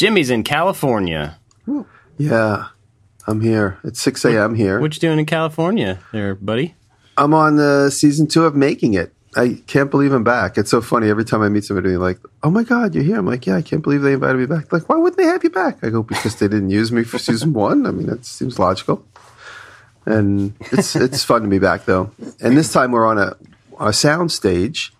Jimmy's in California. Yeah, I'm here. It's 6 a.m. here. What you doing in California, there, buddy? I'm on the season two of Making It. I can't believe I'm back. It's so funny. Every time I meet somebody, like, "Oh my god, you're here!" I'm like, "Yeah, I can't believe they invited me back." Like, why wouldn't they have you back? I go because they didn't use me for season one. I mean, that seems logical. And it's it's fun to be back though. And this time we're on a a sound stage.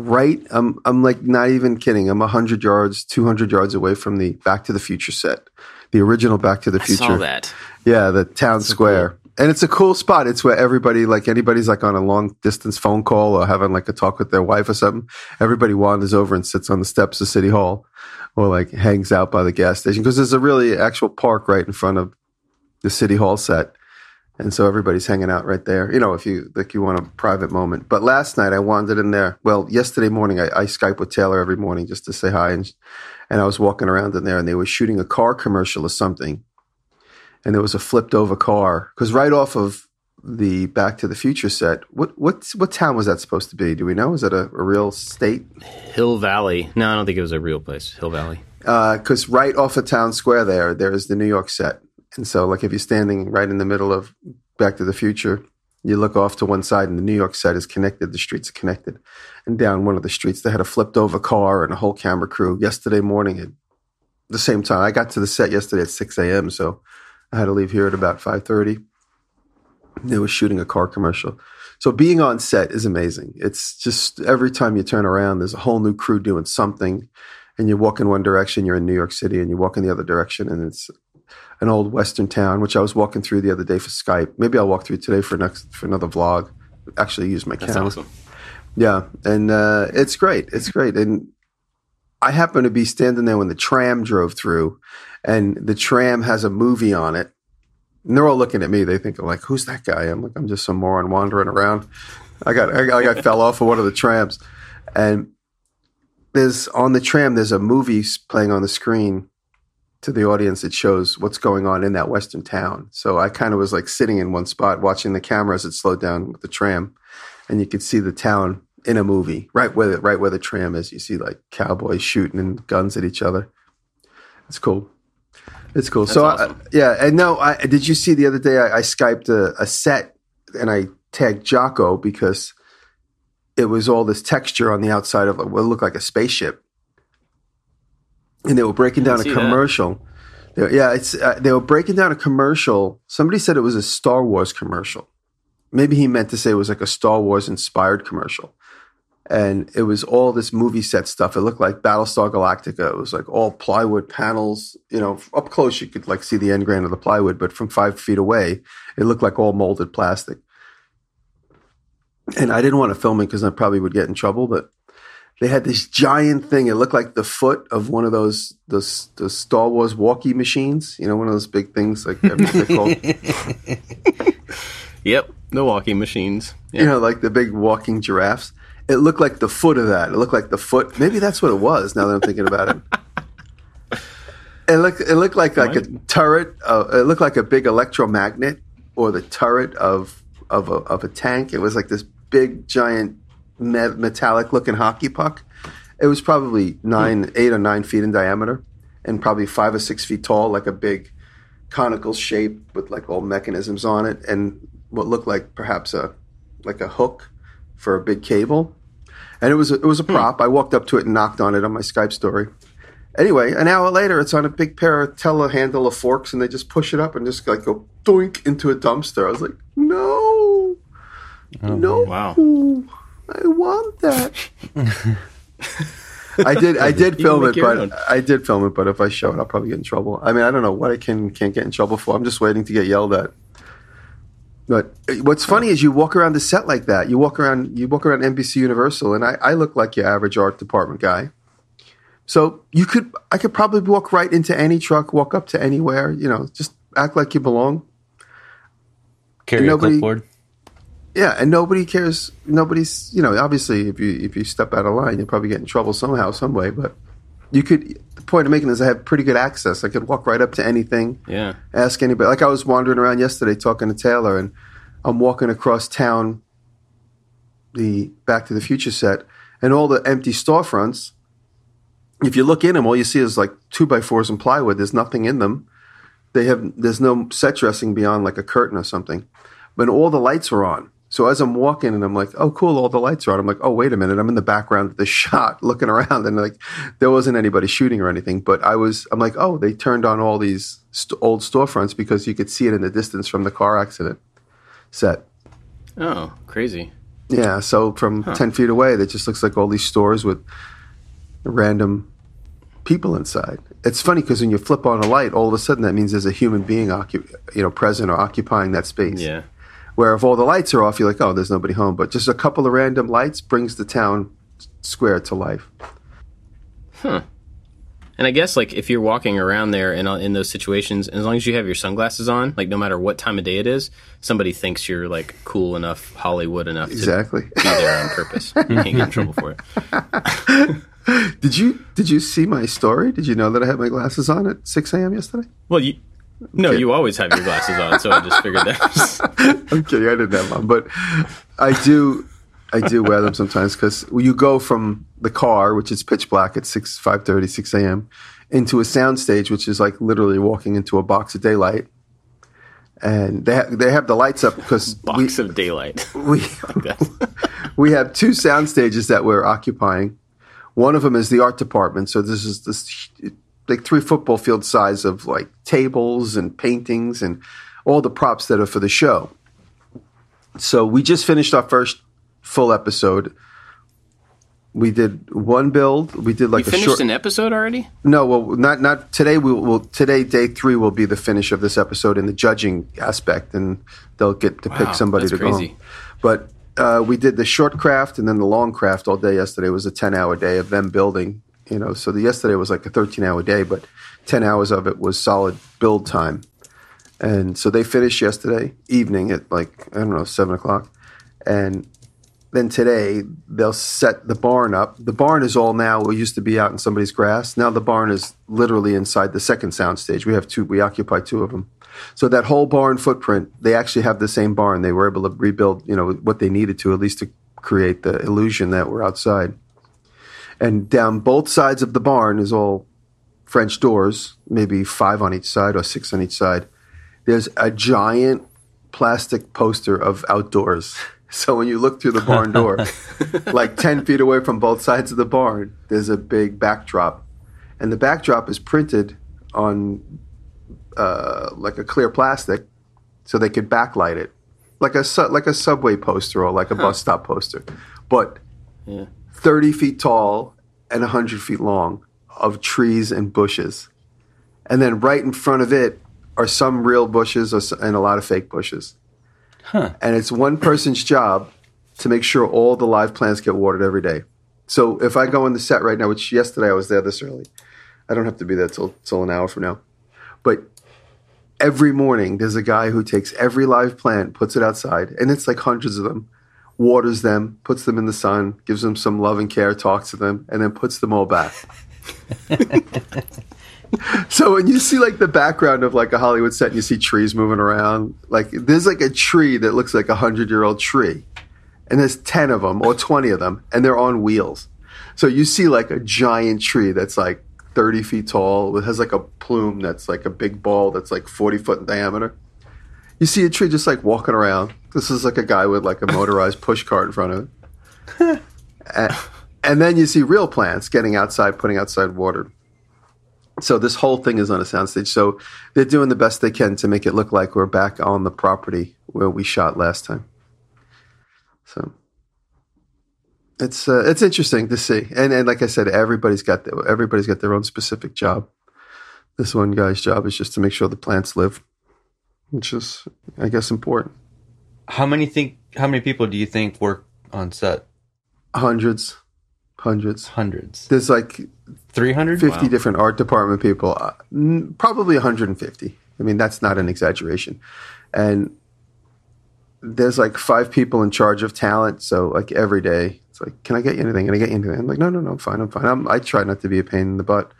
Right, I'm I'm like not even kidding. I'm hundred yards, two hundred yards away from the Back to the Future set, the original Back to the I Future. saw that. Yeah, the town square. And it's a cool spot. It's where everybody, like anybody's like on a long distance phone call or having like a talk with their wife or something. Everybody wanders over and sits on the steps of City Hall or like hangs out by the gas station because there's a really actual park right in front of the City Hall set. And so everybody's hanging out right there. You know, if you like, you want a private moment. But last night I wandered in there. Well, yesterday morning I, I Skype with Taylor every morning just to say hi, and and I was walking around in there, and they were shooting a car commercial or something, and there was a flipped over car because right off of the Back to the Future set, what what what town was that supposed to be? Do we know? Is that a, a real state? Hill Valley. No, I don't think it was a real place. Hill Valley. Uh, because right off of town square there, there is the New York set. And so, like, if you're standing right in the middle of Back to the Future, you look off to one side, and the New York side is connected. The streets are connected. And down one of the streets, they had a flipped over car and a whole camera crew yesterday morning at the same time. I got to the set yesterday at 6 a.m., so I had to leave here at about 5.30. They were shooting a car commercial. So being on set is amazing. It's just every time you turn around, there's a whole new crew doing something. And you walk in one direction, you're in New York City, and you walk in the other direction, and it's an old western town, which I was walking through the other day for Skype. Maybe I'll walk through today for next for another vlog. Actually, use my That's camera. awesome. Yeah, and uh, it's great. It's great. And I happened to be standing there when the tram drove through, and the tram has a movie on it. And they're all looking at me. They think, like, who's that guy? I'm like, I'm just some moron wandering around. I got, I, got- I got fell off of one of the trams, and there's on the tram. There's a movie playing on the screen to the audience. It shows what's going on in that western town. So I kind of was like sitting in one spot watching the camera as it slowed down with the tram, and you could see the town in a movie right where the, right where the tram is. You see like cowboys shooting and guns at each other. It's cool. It's cool. so awesome. I, yeah, and no, I did you see the other day I, I skyped a, a set and I tagged Jocko because it was all this texture on the outside of what looked like a spaceship, and they were breaking down a commercial. They- yeah, it's uh, they were breaking down a commercial. Somebody said it was a Star Wars commercial. Maybe he meant to say it was like a Star Wars inspired commercial. And it was all this movie set stuff. It looked like Battlestar Galactica. It was like all plywood panels. You know, up close you could like see the end grain of the plywood, but from five feet away, it looked like all molded plastic. And I didn't want to film it because I probably would get in trouble, but they had this giant thing. It looked like the foot of one of those those, those Star Wars walkie machines. You know, one of those big things like what's they called? Yep. The walking machines. Yeah. you know, like the big walking giraffes. It looked like the foot of that. It looked like the foot. Maybe that's what it was. Now that I'm thinking about it, it looked it looked like like a turret. Uh, it looked like a big electromagnet or the turret of of a, of a tank. It was like this big giant me- metallic looking hockey puck. It was probably nine, eight or nine feet in diameter, and probably five or six feet tall, like a big conical shape with like all mechanisms on it, and what looked like perhaps a like a hook for a big cable. And it was a, it was a hmm. prop. I walked up to it and knocked on it on my Skype story. Anyway, an hour later, it's on a big pair of telehandle of forks, and they just push it up and just like go doink into a dumpster. I was like, no, oh, no, wow. I want that. I did. I did film it, but own. I did film it. But if I show it, I'll probably get in trouble. I mean, I don't know what I can can't get in trouble for. I'm just waiting to get yelled at. But eh, what's funny is you walk around the set like that. You walk around. You walk around NBC Universal, and I, I look like your average art department guy. So you could, I could probably walk right into any truck, walk up to anywhere. You know, just act like you belong. Carry a Nobody- clipboard. Yeah, and nobody cares. Nobody's, you know, obviously, if you if you step out of line, you'll probably get in trouble somehow, some way. But you could. The point I'm making is I have pretty good access. I could walk right up to anything, Yeah. ask anybody. Like I was wandering around yesterday talking to Taylor, and I'm walking across town, the Back to the Future set, and all the empty storefronts. if you look in them, all you see is like two by fours and plywood. There's nothing in them. They have there's no set dressing beyond like a curtain or something. But all the lights are on. So as I'm walking and I'm like, oh, cool, all the lights are on. I'm like, oh, wait a minute. I'm in the background of the shot looking around and like there wasn't anybody shooting or anything. But I was, I'm like, oh, they turned on all these st- old storefronts because you could see it in the distance from the car accident set. Oh, crazy. Yeah. So from 10 feet away, that just looks like all these stores with random people inside. It's funny because when you flip on a light, all of a sudden that means there's a human being, occu- you know, present or occupying that space. Yeah. Where if all the lights are off, you're like, oh, there's nobody home. But just a couple of random lights brings the town square to life. Hmm. And I guess like if you're walking around there in in those situations, as long as you have your sunglasses on, like no matter what time of day it is, somebody thinks you're like cool enough, Hollywood enough Exactly. to be there on purpose. You can't get in trouble for it. did you did you see my story? Did you know that I had my glasses on at 6 a.m. yesterday? Well, you no, you always have your glasses on, so I just figured that. I'm kidding. I didn't have one, but I do. I do wear them sometimes because you go from the car, which is pitch black at six, five thirty, six a.m., into a sound stage, which is like literally walking into a box of daylight. And they ha- they have the lights up because we box of daylight. we we have two sound stages that we're occupying. One of them is the art department. So this is this like three football field size of like tables and paintings and all the props that are for the show. So we just finished our first full episode. We did one build. We did like You a finished short. an episode already? No, well, not not today. We will today. Day three will be the finish of this episode in the judging aspect, and they'll get to Wow, pick somebody to go. crazy. home. But uh, we did the short craft and then the long craft all day yesterday. It was a ten hour day of them building. You know, so the yesterday was like a thirteen hour day, but ten hours of it was solid build time. And so they finished yesterday evening at like I don't know seven o'clock, and then today they'll set the barn up. The barn is all now. We used to be out in somebody's grass. Now the barn is literally inside the second sound stage. We have two. We occupy two of them. So that whole barn footprint, they actually have the same barn. They were able to rebuild, you know, what they needed to at least to create the illusion that we're outside. And down both sides of the barn is all French doors, maybe five on each side or six on each side. There's a giant plastic poster of outdoors. So when you look through the barn door, like 10 feet away from both sides of the barn, there's a big backdrop. And the backdrop is printed on uh, like a clear plastic so they could backlight it. Like a, su- like a subway poster or like a bus stop poster. But 30 feet tall and 100 feet long of trees and bushes. And then right in front of it are some real bushes and a lot of fake bushes. Huh. And it's one person's job to make sure all the live plants get watered every day. So if I go on the set right now, which yesterday I was there this early, I don't have to be there till, till an hour from now. But every morning there's a guy who takes every live plant, puts it outside, and it's like hundreds of them, waters them, puts them in the sun, gives them some love and care, talks to them, and then puts them all back. so when you see like the background of like a Hollywood set and you see trees moving around, like there's like a tree that looks like a hundred year old tree. And there's 10 of them or 20 of them and they're on wheels. So you see like a giant tree that's like 30 feet tall. It has like a plume that's like a big ball that's like 40 foot in diameter. You see a tree just like walking around. This is like a guy with like a motorized push cart in front of it. and, and then you see real plants getting outside, putting outside water. So this whole thing is on a soundstage. So they're doing the best they can to make it look like we're back on the property where we shot last time. So it's uh, it's interesting to see, and and like I said, everybody's got their, everybody's got their own specific job. This one guy's job is just to make sure the plants live, which is, I guess, important. How many think? How many people do you think work on set? Hundreds, hundreds. Hundreds. There's like Three hundred. 50 different art department people, uh, probably 150. I mean, that's not an exaggeration. And there's like five people in charge of talent. So, like every day, it's like, can I get you anything? Can I get you anything? I'm like, no, no, no, I'm fine. I'm fine. I'm, I try not to be a pain in the butt.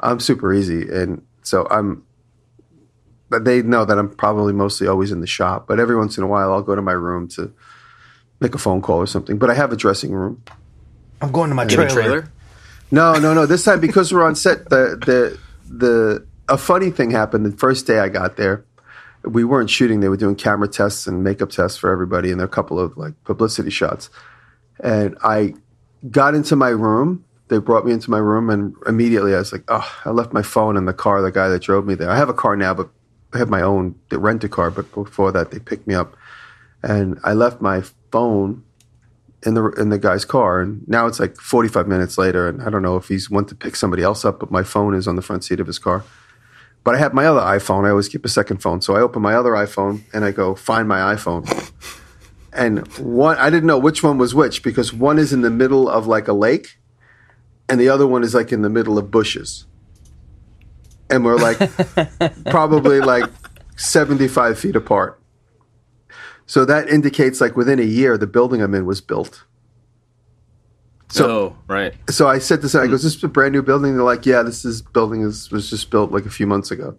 I'm super easy. And so I'm, they know that I'm probably mostly always in the shop. But every once in a while, I'll go to my room to make a phone call or something. But I have a dressing room. I'm going to my You have a trailer? No, no, no. This time because we're on set, the the the a funny thing happened the first day I got there. We weren't shooting; they were doing camera tests and makeup tests for everybody, and a couple of like publicity shots. And I got into my room. They brought me into my room, and immediately I was like, "Oh, I left my phone in the car." The guy that drove me there. I have a car now, but I have my own the rent a car. But before that, they picked me up, and I left my phone in the in the guy's car, and now it's like 45 minutes later, and I don't know if he's went to pick somebody else up, but my phone is on the front seat of his car. But I have my other iPhone. I always keep a second phone, so I open my other iPhone and I go find my iPhone. And one, I didn't know which one was which because one is in the middle of like a lake, and the other one is like in the middle of bushes. And we're like probably like 75 feet apart. So that indicates like within a year, the building I'm in was built. So, oh, right. So I said to them, I goes, hmm. this is a brand new building. They're like, yeah, this is building is, was just built like a few months ago.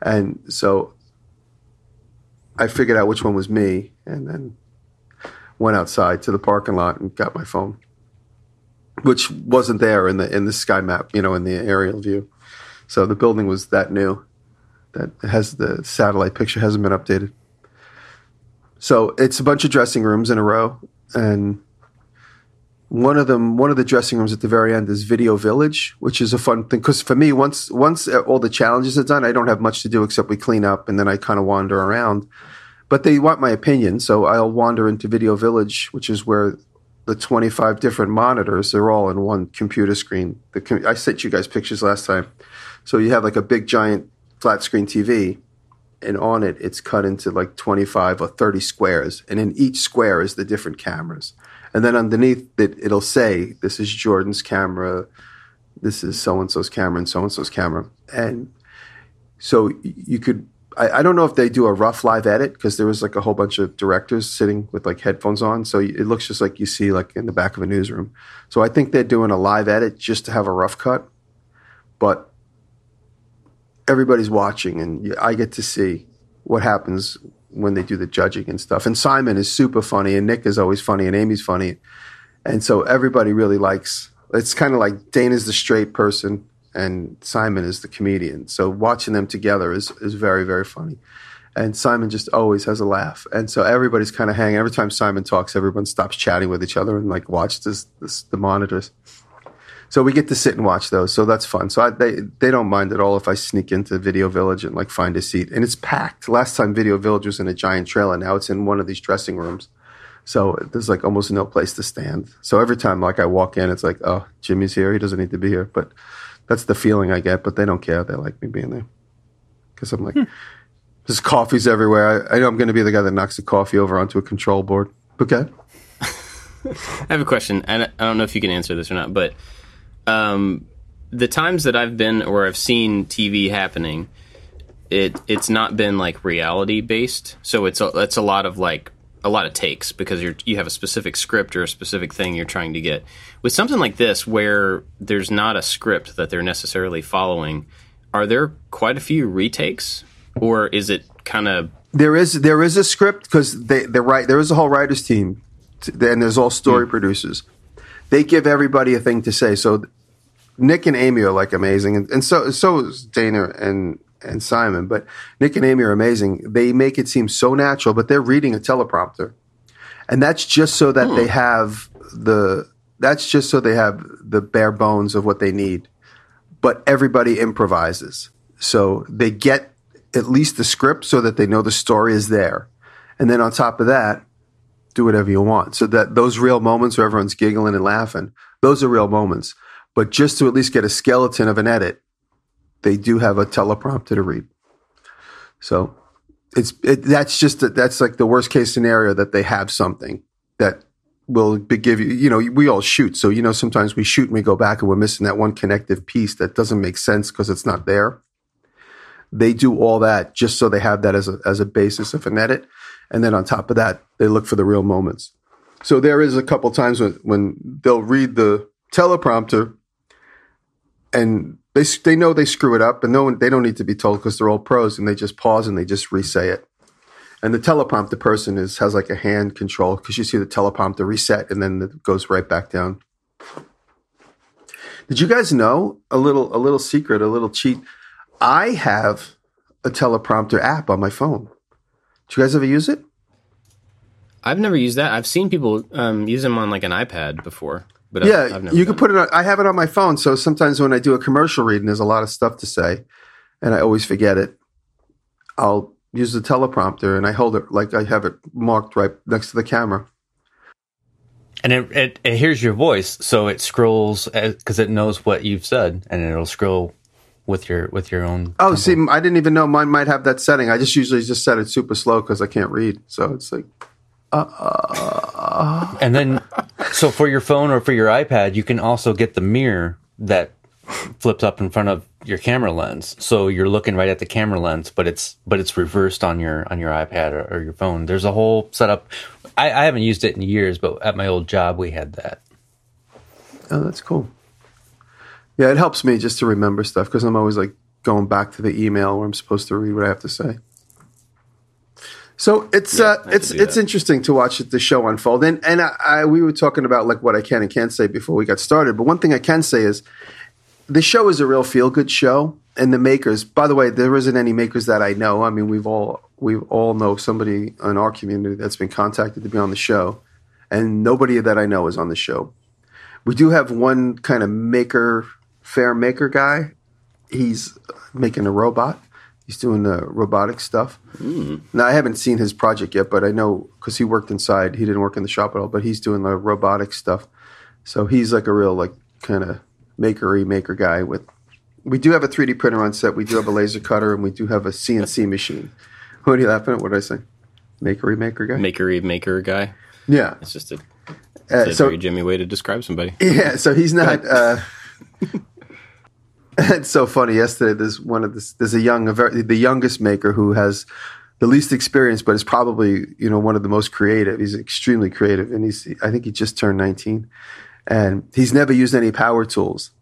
And so I figured out which one was me and then went outside to the parking lot and got my phone, which wasn't there in the, in the sky map, you know, in the aerial view. So the building was that new that has the satellite picture hasn't been updated. So it's a bunch of dressing rooms in a row, and one of them, one of the dressing rooms at the very end is Video Village, which is a fun thing because for me, once once all the challenges are done, I don't have much to do except we clean up and then I kind of wander around. But they want my opinion, so I'll wander into Video Village, which is where the 25 different monitors they're all in one computer screen. The, I sent you guys pictures last time, so you have like a big giant flat screen TV and on it it's cut into like 25 or 30 squares and in each square is the different cameras. And then underneath it it'll say this is jordan's camera this is so and so's camera and so and so's camera. And so you could I, I, don't know if they do a rough live edit because there was like a whole bunch of directors sitting with like headphones on so it looks just like you see like in the back of a newsroom. So i think they're doing a live edit just to have a rough cut but everybody's watching and I get to see what happens when they do the judging and stuff. And Simon is super funny and Nick is always funny and Amy's funny. And so everybody really likes it's kind of like Dayna's the straight person and Simon is the comedian. So watching them together is is very very funny. And Simon just always has a laugh. And so everybody's kind of hanging. Every time Simon talks, everyone stops chatting with each other and like watches this, the monitors. So we get to sit and watch those. So that's fun. So I, they they don't mind at all if I sneak into Video Village and like find a seat. And it's packed. Last time Video Village was in a giant trailer. Now it's in one of these dressing rooms. So there's like almost no place to stand. So every time like I walk in, it's like, oh, Jimmy's here. He doesn't need to be here. But that's the feeling I get. But they don't care. They like me being there because I'm like, hmm. there's coffees everywhere. I, I know I'm going to be the guy that knocks the coffee over onto a control board. Okay. I have a question, and I don't know if you can answer this or not, but um, the times that I've been or I've seen TV happening, it it's not been like reality based. So it's a, it's a lot of like a lot of takes because you're you have a specific script or a specific thing you're trying to get. With something like this where there's not a script that they're necessarily following, are there quite a few retakes or is it kind of there is there is a script because they they write there is a whole writers team and there's all story mm. producers they give everybody a thing to say. So Nick and Amy are like amazing, and, and so so is Dayna and and Simon. But Nick and Amy are amazing. They make it seem so natural, but they're reading a teleprompter, and that's just so that hmm. they have the that's just so they have the bare bones of what they need. But everybody improvises, so they get at least the script so that they know the story is there, and then on top of that, do whatever you want. So that those real moments where everyone's giggling and laughing, those are real moments. But just to at least get a skeleton of an edit, they do have a teleprompter to read. So it's it, that's just that's like the worst case scenario that they have something that will give you you know we all shoot so you know sometimes we shoot and we go back and we're missing that one connective piece that doesn't make sense because it's not there they do all that just so they have that as a as a basis of an edit and then on top of that, they look for the real moments. So there is a couple times when, when they'll read the teleprompter and they, they know they screw it up and no one, they don't need to be told because they're all pros and they just pause and they just re-say it. And the teleprompter person is, has like a hand control because you see the teleprompter reset and then it goes right back down. Did you guys know a little a little secret, a little cheat? I have a teleprompter app on my phone. Did you guys ever use it? I've never used that. I've seen people um, use them on like an iPad before. But yeah, I've, I've never you can put it. On, I have it on my phone, so sometimes when I do a commercial reading, there's a lot of stuff to say, and I always forget it. I'll use the teleprompter, and I hold it like I have it marked right next to the camera. And it, it, it hears your voice, so it scrolls because it knows what you've said, and it'll scroll with your with your own. Oh, tempo. see, I didn't even know mine might have that setting. I just usually just set it super slow because I can't read. So it's like, uh. And then, so for your phone or for your iPad, you can also get the mirror that flips up in front of your camera lens. So you're looking right at the camera lens, but it's but it's reversed on your on your iPad or, or your phone. There's a whole setup. I, I haven't used it in years, but at my old job we had that. oh, that's cool. Yeah, it helps me just to remember stuff because I'm always like going back to the email where I'm supposed to read what I have to say. So it's Yeah, uh, I have to it's it's interesting to watch the show unfold, and and I, I we were talking about like what I can and can't say before we got started. But one thing I can say is the show is a real feel good show, and the makers. By the way, there isn't any makers that I know. I mean, we've all we all know somebody in our community that's been contacted to be on the show, and nobody that I know is on the show. We do have one kind of maker, fair maker guy. He's making a robot. He's doing the robotic stuff. Now I haven't seen his project yet, but I know because he worked inside. He didn't work in the shop at all, but he's doing the robotic stuff. So he's like a real like kind of makery maker guy. With we do have a 3D printer on set. We do have a laser cutter, and we do have a CNC machine. What are you laughing at? What did I say? Makery maker guy. Makery maker guy. yeah. It's just a, Uh, a so very Jimmy way to describe somebody. Yeah, so he's not. Uh, it's so funny. Yesterday, there's one of this. There's a young, a very, the youngest maker who has the least experience, but is probably you know one of the most creative. He's extremely creative, and he's. I think he just turned 19, and he's never used any power tools.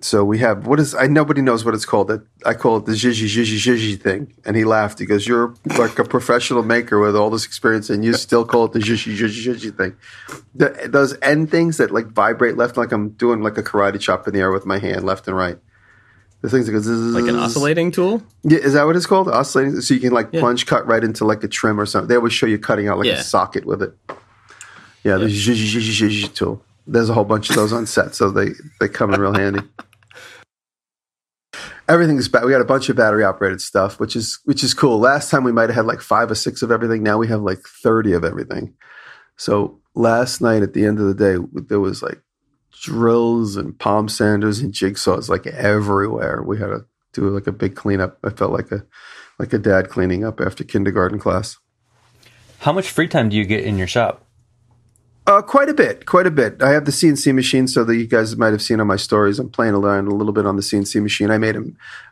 So we have what is I nobody knows what it's called. That I call it the zhizhi zhizhi zhizhi thing. And he laughed. He goes, "You're like a professional maker with all this experience, and you still call it the zhizhi zhizhi zhizhi thing." The, those end things that like vibrate left, like I'm doing like a karate chop in the air with my hand, left and right. The things that go zzz, Like an oscillating tool? Yeah, is that what it's called? Oscillating. So you can like Yeah. plunge cut right into like a trim or something. They always show you cutting out like Yeah. a socket with it. Yeah, the zhizhi zhizhi tool. There's a whole bunch of those on set, so they they come in real handy. Everything's ba- we got a bunch of battery operated stuff, which is which is cool. Last time we might have had like five or six of everything. Now we have like thirty of everything. So last night at the end of the day, there was like drills and palm sanders and jigsaws like everywhere. We had to do like a big cleanup. I felt like a like a dad cleaning up after kindergarten class. How much free time do you get in your shop? Uh, quite a bit, quite a bit. I have the CNC machine, so that you guys might have seen on my stories. I'm playing around a little bit on the CNC machine. I made a,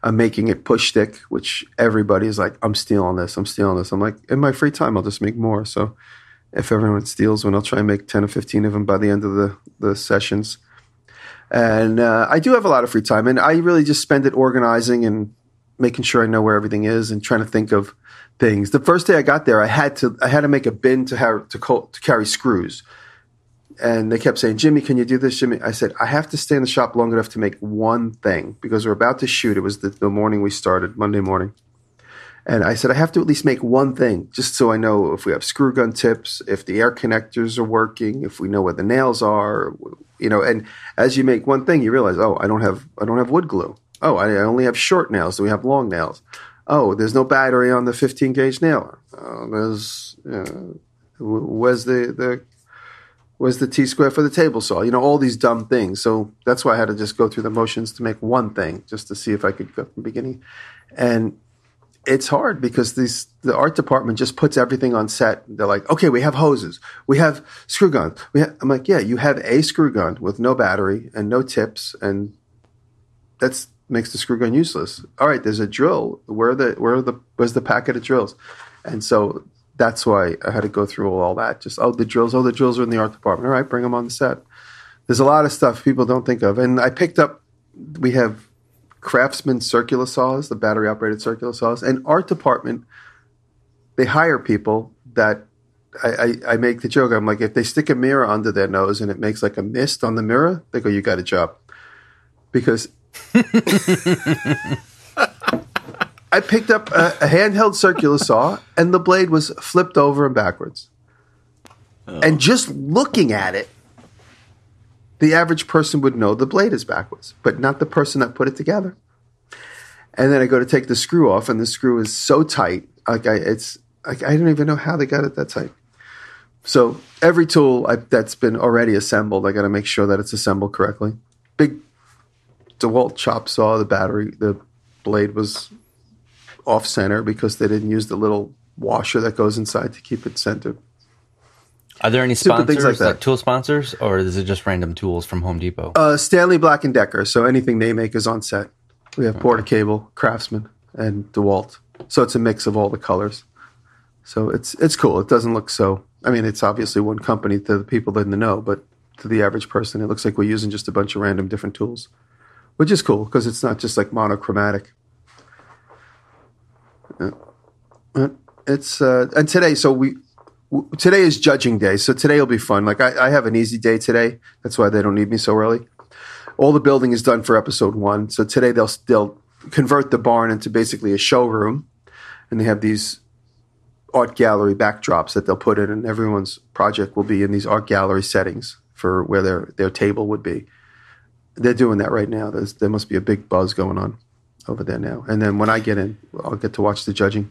I'm making it push stick, which everybody is like, I'm stealing this, I'm stealing this. I'm like, in my free time, I'll just make more. So if everyone steals one, I'll try and make 10 or 15 of them by the end of the, the sessions. And uh, I do have a lot of free time, and I really just spend it organizing and making sure I know where everything is and trying to think of things. The first day I got there, I had to I had to make a bin to have to, co- to carry screws and they kept saying, Jimmy, can you do this, Jimmy? I said, I have to stay in the shop long enough to make one thing because we're about to shoot. It was the, the morning we started, Monday morning. And I said, I have to at least make one thing just so I know if we have screw gun tips, if the air connectors are working, if we know where the nails are, you know. And as you make one thing, you realize, oh, I don't have, I don't have wood glue. Oh, I, only have short nails. Do we have long nails? Oh, there's no battery on the 15 gauge nailer. Oh, there's, uh, where's the, the was the T square for the table saw. You know, all these dumb things. So that's why I had to just go through the motions to make one thing, just to see if I could go from the beginning. And it's hard because these the art department just puts everything on set. They're like, okay, we have hoses, we have screw guns. I'm like, yeah, you have a screw gun with no battery and no tips, and that's makes the screw gun useless. All right, there's a drill. Where the where the where's the packet of drills? And so that's why I had to go through all that. Just oh, the drills. Oh, the drills are in the art department. All right, bring them on the set. There's a lot of stuff people don't think of, and I picked up. We have Craftsman circular saws, the battery operated circular saws, and art department. They hire people that I, I, I make the joke. I'm like, if they stick a mirror under their nose and it makes like a mist on the mirror, they go, "You got a job." because I picked up a, a, handheld circular saw and the blade was flipped over and backwards. Oh. And just looking at it, the average person would know the blade is backwards, but not the person that put it together. And then I go to take the screw off, and the screw is so tight, like I, it's like I don't even know how they got it that tight. So every tool I, that's been already assembled, I got to make sure that it's assembled correctly. Big DeWalt chop saw, the battery, the blade was off center because they didn't use the little washer that goes inside to keep it centered. Are there any sponsors, like, like, tool sponsors, or is it just random tools from Home Depot? Uh, Stanley Black and Decker. So anything they make is on set. We have okay. Porter Cable, Craftsman, and DeWalt. So it's a mix of all the colors. So it's it's cool. It doesn't look so. I mean, it's obviously one company to the people that in the know, but to the average person, it looks like we're using just a bunch of random different tools, which is cool because it's not just like monochromatic. It's uh, and today, so we today is judging day, so today will be fun. Like I, I, have an easy day today. That's why they don't need me so early. All the building is done for episode one, so today they'll they'll convert the barn into basically a showroom, and they have these art gallery backdrops that they'll put in, and everyone's project will be in these art gallery settings for where their their table would be. They're doing that right now. There's, there must be a big buzz going on over there now. And then when I get in, I'll get to watch the judging.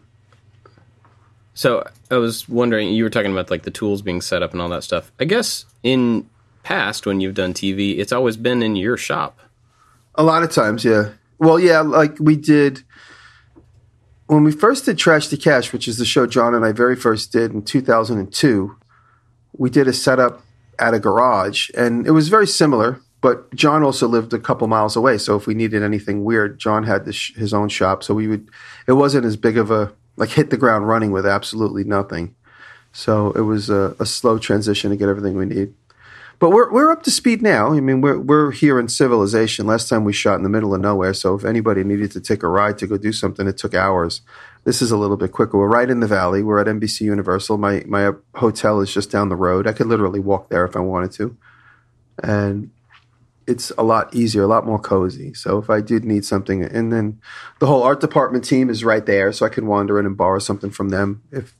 So I was wondering, you were talking about like the tools being set up and all that stuff. I guess in past when you've done TV, it's always been in your shop. A lot of times, yeah. Well, yeah, like we did when we first did Trash to Cash, which is the show John and I very first did in 2002. We did a setup at a garage, and it was very similar. But John also lived a couple miles away, so if we needed anything weird, John had his own shop, so we would. It wasn't as big of a like hit the ground running with absolutely nothing. So it was a, a, slow transition to get everything we need. But we're we're up to speed now. I mean, we're we're here in civilization. Last time we shot in the middle of nowhere, so if anybody needed to take a ride to go do something, it took hours. This is a little bit quicker. We're right in the valley. We're at NBC Universal. My my hotel is just down the road. I could literally walk there if I wanted to, and it's a lot easier, a lot more cozy. So if I did need something, and then the whole art department team is right there, so I can wander in and borrow something from them. If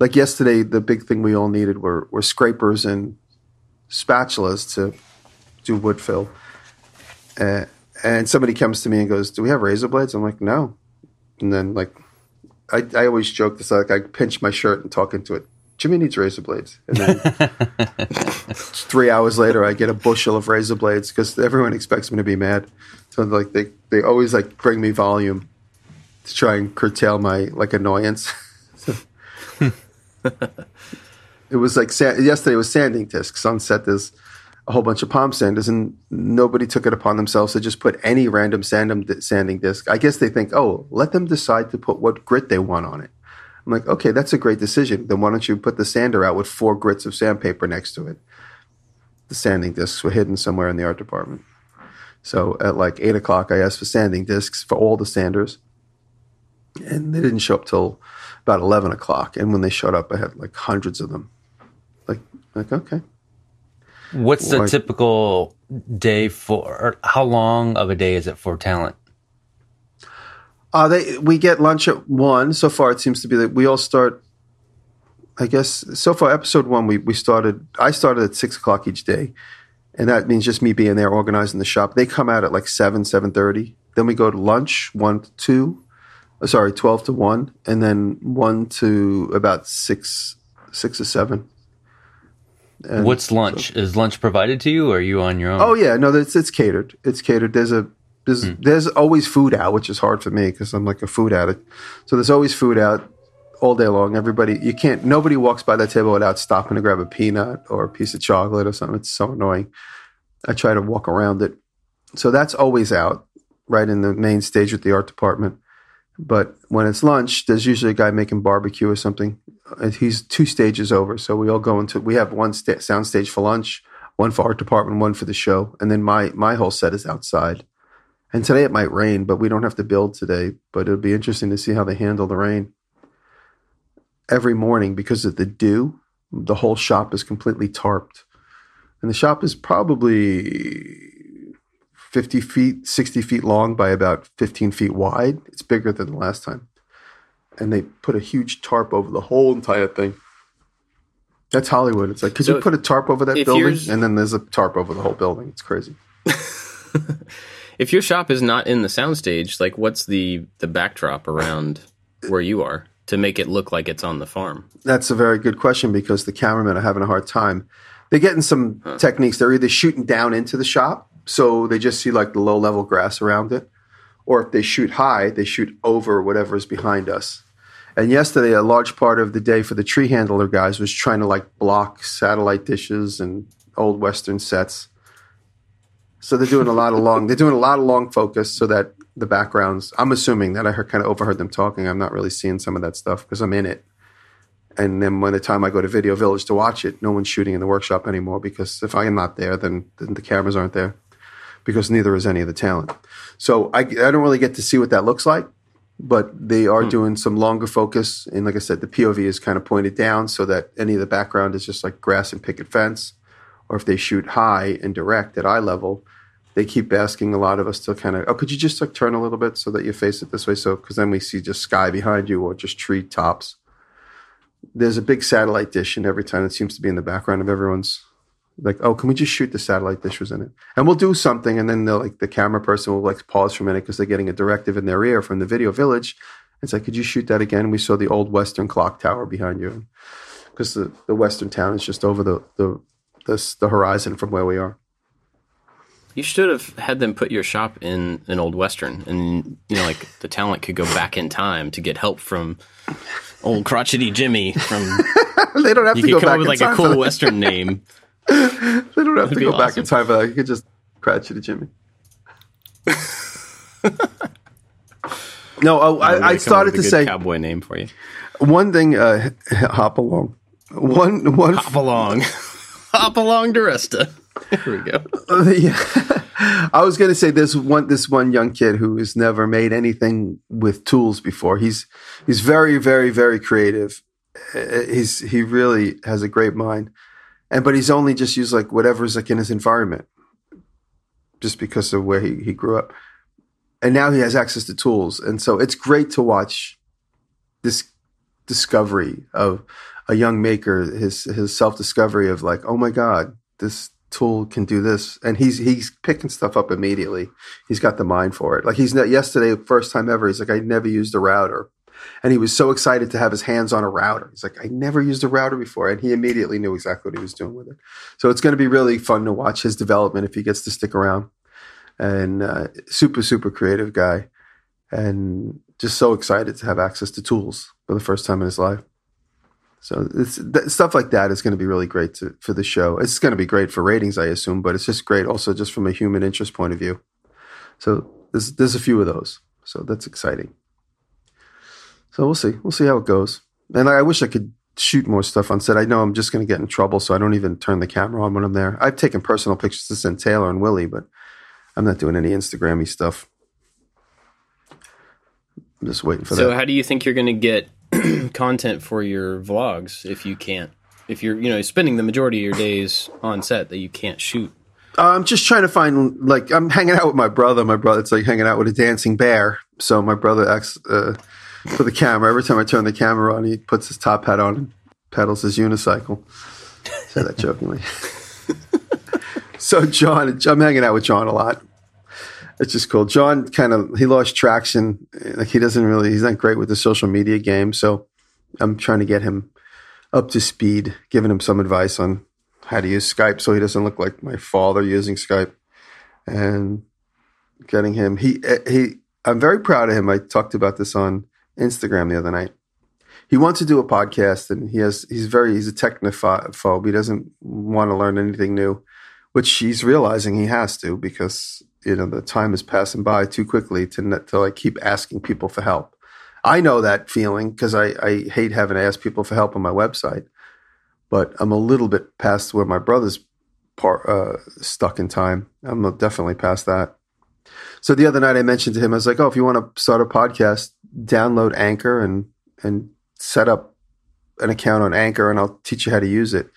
like yesterday, the big thing we all needed were were scrapers and spatulas to do wood fill. Uh, and somebody comes to me and goes, "Do we have razor blades?" I'm like, "No." And then like, I I always joke this like I pinch my shirt and talk into it. Jimmy needs razor blades. And then three hours later, I get a bushel of razor blades because everyone expects me to be mad. So like they, they always like bring me volume to try and curtail my like annoyance. it was like yesterday was sanding discs on set. There's a whole bunch of palm sanders, and nobody took it upon themselves to just put any random sanding disc. I guess they think, oh, let them decide to put what grit they want on it. I'm like, okay, that's a great decision. Then why don't you put the sander out with four grits of sandpaper next to it? The sanding discs were hidden somewhere in the art department. So at like eight o'clock, I asked for sanding discs for all the sanders, and they didn't show up till about eleven o'clock. And when they showed up, I had like hundreds of them. Like, like okay. What's the typical day for? how long of a day is it for talent? Uh, they we get lunch at one. So far, it seems to be that we all start. I guess so far, episode one, we we started. I started at six o'clock each day, and that means just me being there organizing the shop. They come out at like seven, seven thirty. Then we go to lunch, one to two. Uh, sorry, twelve to one, and then one to about six, six to seven. And What's lunch? So, Is lunch provided to you, or are you on your own? Oh yeah, no, it's it's catered. It's catered. There's a there's mm. there's always food out, which is hard for me because I'm like a food addict. So there's always food out all day long. Everybody, you can't. Nobody walks by that table without stopping to grab a peanut or a piece of chocolate or something. It's so annoying. I try to walk around it. So that's always out, right in the main stage with the art department. But when it's lunch, there's usually a guy making barbecue or something. He's two stages over, so we all go into. We have one sta- sound stage for lunch, one for art department, one for the show, and then my my whole set is outside. And today it might rain, but we don't have to build today. But it'll be interesting to see how they handle the rain. Every morning, because of the dew, the whole shop is completely tarped. And the shop is probably 50 feet, 60 feet long by about 15 feet wide. It's bigger than the last time. And they put a huge tarp over the whole entire thing. That's Hollywood. It's like, could So you put a tarp over that building? And then there's a tarp over the whole building. It's crazy. If your shop is not in the soundstage, like what's the the backdrop around where you are to make it look like it's on the farm? That's a very good question because the cameramen are having a hard time. They're getting some techniques. They're either shooting down into the shop, so they just see like the low level grass around it, or if they shoot high, they shoot over whatever is behind us. And yesterday, a large part of the day for the tree handler guys was trying to like block satellite dishes and old Western sets. So they're doing a lot of long. They're doing a lot of long focus so that the backgrounds. I'm assuming that I heard, kind of overheard them talking. I'm not really seeing some of that stuff because I'm in it. And then by the time I go to Video Village to watch it, no one's shooting in the workshop anymore because if I am not there, then, then the cameras aren't there because neither is any of the talent. So I, I don't really get to see what that looks like, but they are hmm. doing some longer focus. And like I said, the POV is kind of pointed down so that any of the background is just like grass and picket fence. Or if they shoot high and direct at eye level, they keep asking a lot of us to kind of, oh, could you just like turn a little bit so that you face it this way? So, because then we see just sky behind you or just tree tops. There's a big satellite dish, and every time it seems to be in the background of everyone's like, oh, can we just shoot the satellite dish was in it? And we'll do something, and then they'll like the camera person will like pause for a minute because they're getting a directive in their ear from the video village. It's like, could you shoot that again? We saw the old Western clock tower behind you, because the, the Western town is just over the the the, the horizon from where we are. You should have had them put your shop in an old western, and you know, like the talent could go back in time to get help from old crotchety Jimmy. From they don't have you to could go come back up with like a cool western name. They don't have to be go back awesome. in time for that. You could just crotchety Jimmy. no, oh, We're gonna come I, I started to say cowboy name for you. one thing. Uh, hop along. One one Hop along, hop along DiResta. Here we go. yeah. I was going to say this one this one young kid who has never made anything with tools before. He's he's very very very creative. Uh, He's he really has a great mind, and but he's only just used like whatever's like in his environment, just because of where he he grew up, and now he has access to tools, and so it's great to watch this discovery of a young maker his his self discovery of like oh my god this tool can do this. And he's he's picking stuff up immediately. He's got the mind for it. Like he's not yesterday first time ever he's like i never used a router. And he was so excited to have his hands on a router. He's like i never used a router before. And he immediately knew exactly what he was doing with it. So it's going to be really fun to watch his development if he gets to stick around. And uh, super super creative guy. And just so excited to have access to tools for the first time in his life so it's th- stuff like that is going to be really great to, for the show. It's going to be great for ratings, I assume, but it's just great also just from a human interest point of view. So there's there's a few of those. So that's exciting. So we'll see. We'll see how it goes. And I, I wish I could shoot more stuff on set. I know I'm just going to get in trouble, so I don't even turn the camera on when I'm there. I've taken personal pictures to send Taylor and Willie, but I'm not doing any Instagrammy stuff. I'm just waiting for So, that. So, how do you think you're going to get content for your vlogs if you can't? If you're, you know, spending the majority of your days on set that you can't shoot. I'm just trying to find like I'm hanging out with my brother. My brother, it's like hanging out with a dancing bear. So my brother acts uh, for the camera. Every time I turn the camera on, he puts his top hat on and pedals his unicycle. Say that jokingly. so John, I'm hanging out with John a lot. It's just cool. John kind of he lost traction. Like he doesn't really. He's not great with the social media game. So I'm trying to get him up to speed, giving him some advice on how to use Skype so he doesn't look like my father using Skype, and getting him. He he. I'm very proud of him. I talked about this on Instagram the other night. He wants to do a podcast, and he has. He's very. He's a technophobe. He doesn't want to learn anything new, which he's realizing he has to because you know the time is passing by too quickly to to like keep asking people for help. I know that feeling because I, I hate having to ask people for help on my website but I'm a little bit past where my brother's part, uh, stuck in time. I'm definitely past that. So the other night I mentioned to him, I was like, "Oh, if you want to start a podcast, download Anchor and and set up an account on Anchor, and I'll teach you how to use it."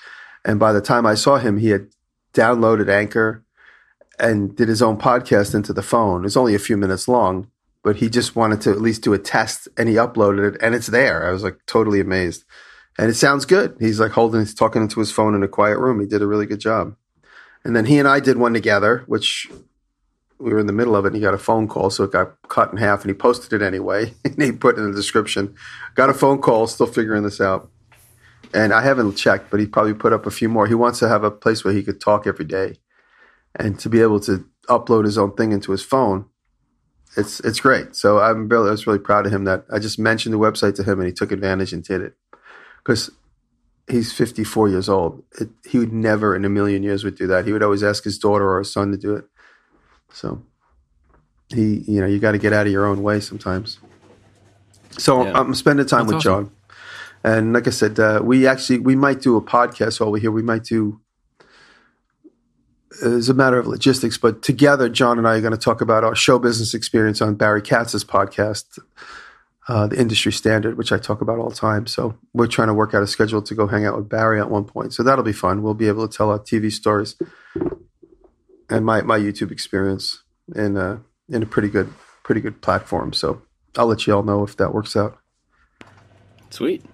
And by the time I saw him, he had downloaded Anchor and did his own podcast into the phone. It's only a few minutes long, but he just wanted to at least do a test and he uploaded it and it's there. I was like totally amazed. And it sounds good. He's like holding, he's talking into his phone in a quiet room. He did a really good job. And then he and I did one together, which we were in the middle of it and he got a phone call. So it got cut in half and he posted it anyway. and he put in the description. Got a phone call, still figuring this out. And I haven't checked, but he probably put up a few more. He wants to have a place where he could talk every day and to be able to upload his own thing into his phone. It's it's great. So I'm really I was really proud of him that I just mentioned the website to him and he took advantage and did it because he's 54 years old. It, he would never in a million years would do that. He would always ask his daughter or his son to do it. So he, you know, you got to get out of your own way sometimes. So Yeah. I'm spending time That's with awesome. John, and like I said, uh, we actually we might do a podcast while we're here. We might do. It's a matter of logistics, but together, John and I are going to talk about our show business experience on Barry Katz's podcast, uh, the industry standard, which I talk about all the time. So we're trying to work out a schedule to go hang out with Barry at one point. So that'll be fun. We'll be able to tell our TV stories and my, my YouTube experience in a, in a pretty good pretty good platform. So I'll let you all know if that works out. Sweet.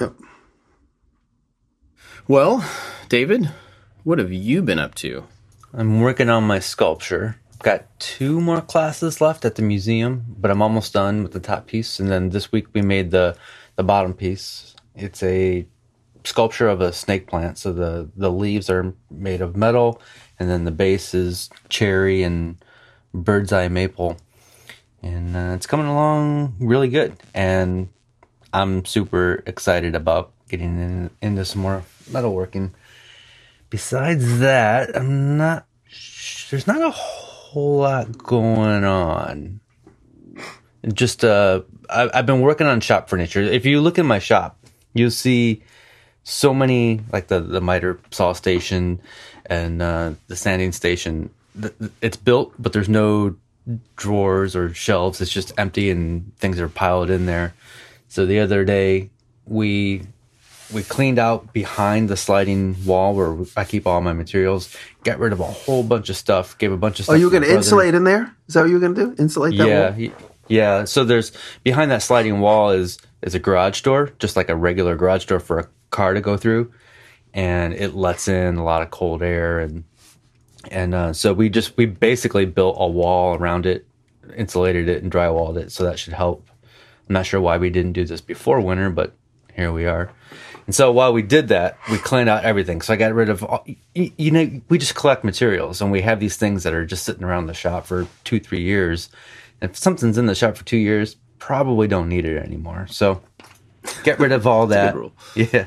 Yep. Well, David, what have you been up to? I'm working on my sculpture. Got two more classes left at the museum, but I'm almost done with the top piece. And then this week we made the the bottom piece. It's a sculpture of a snake plant. So the the leaves are made of metal, and then the base is cherry and bird's eye maple. And uh, it's coming along really good. And I'm super excited about getting in, into some more metalworking besides that, I'm not. There's not a whole lot going on. Just uh, I, I've been working on shop furniture. If you look in my shop, you'll see so many like the the miter saw station and uh, the sanding station. It's built, but there's no drawers or shelves. It's just empty and things are piled in there. So the other day we we cleaned out behind the sliding wall where I keep all my materials. Got rid of a whole bunch of stuff. Gave a bunch of Oh, stuff. you were to going to insulate in there? Is that what you were going to do? Insulate that Yeah, wall? yeah. So there's behind that sliding wall is is a garage door, just like a regular garage door for a car to go through, and it lets in a lot of cold air and and uh, so we just we basically built a wall around it, insulated it, and drywalled it. So that should help. I'm not sure why we didn't do this before winter, but here we are. And so while we did that, we cleaned out everything. So I got rid of, all, you, you know, we just collect materials and we have these things that are just sitting around the shop for two, three years. And if something's in the shop for two years, probably don't need it anymore. So get rid of all that. Yeah.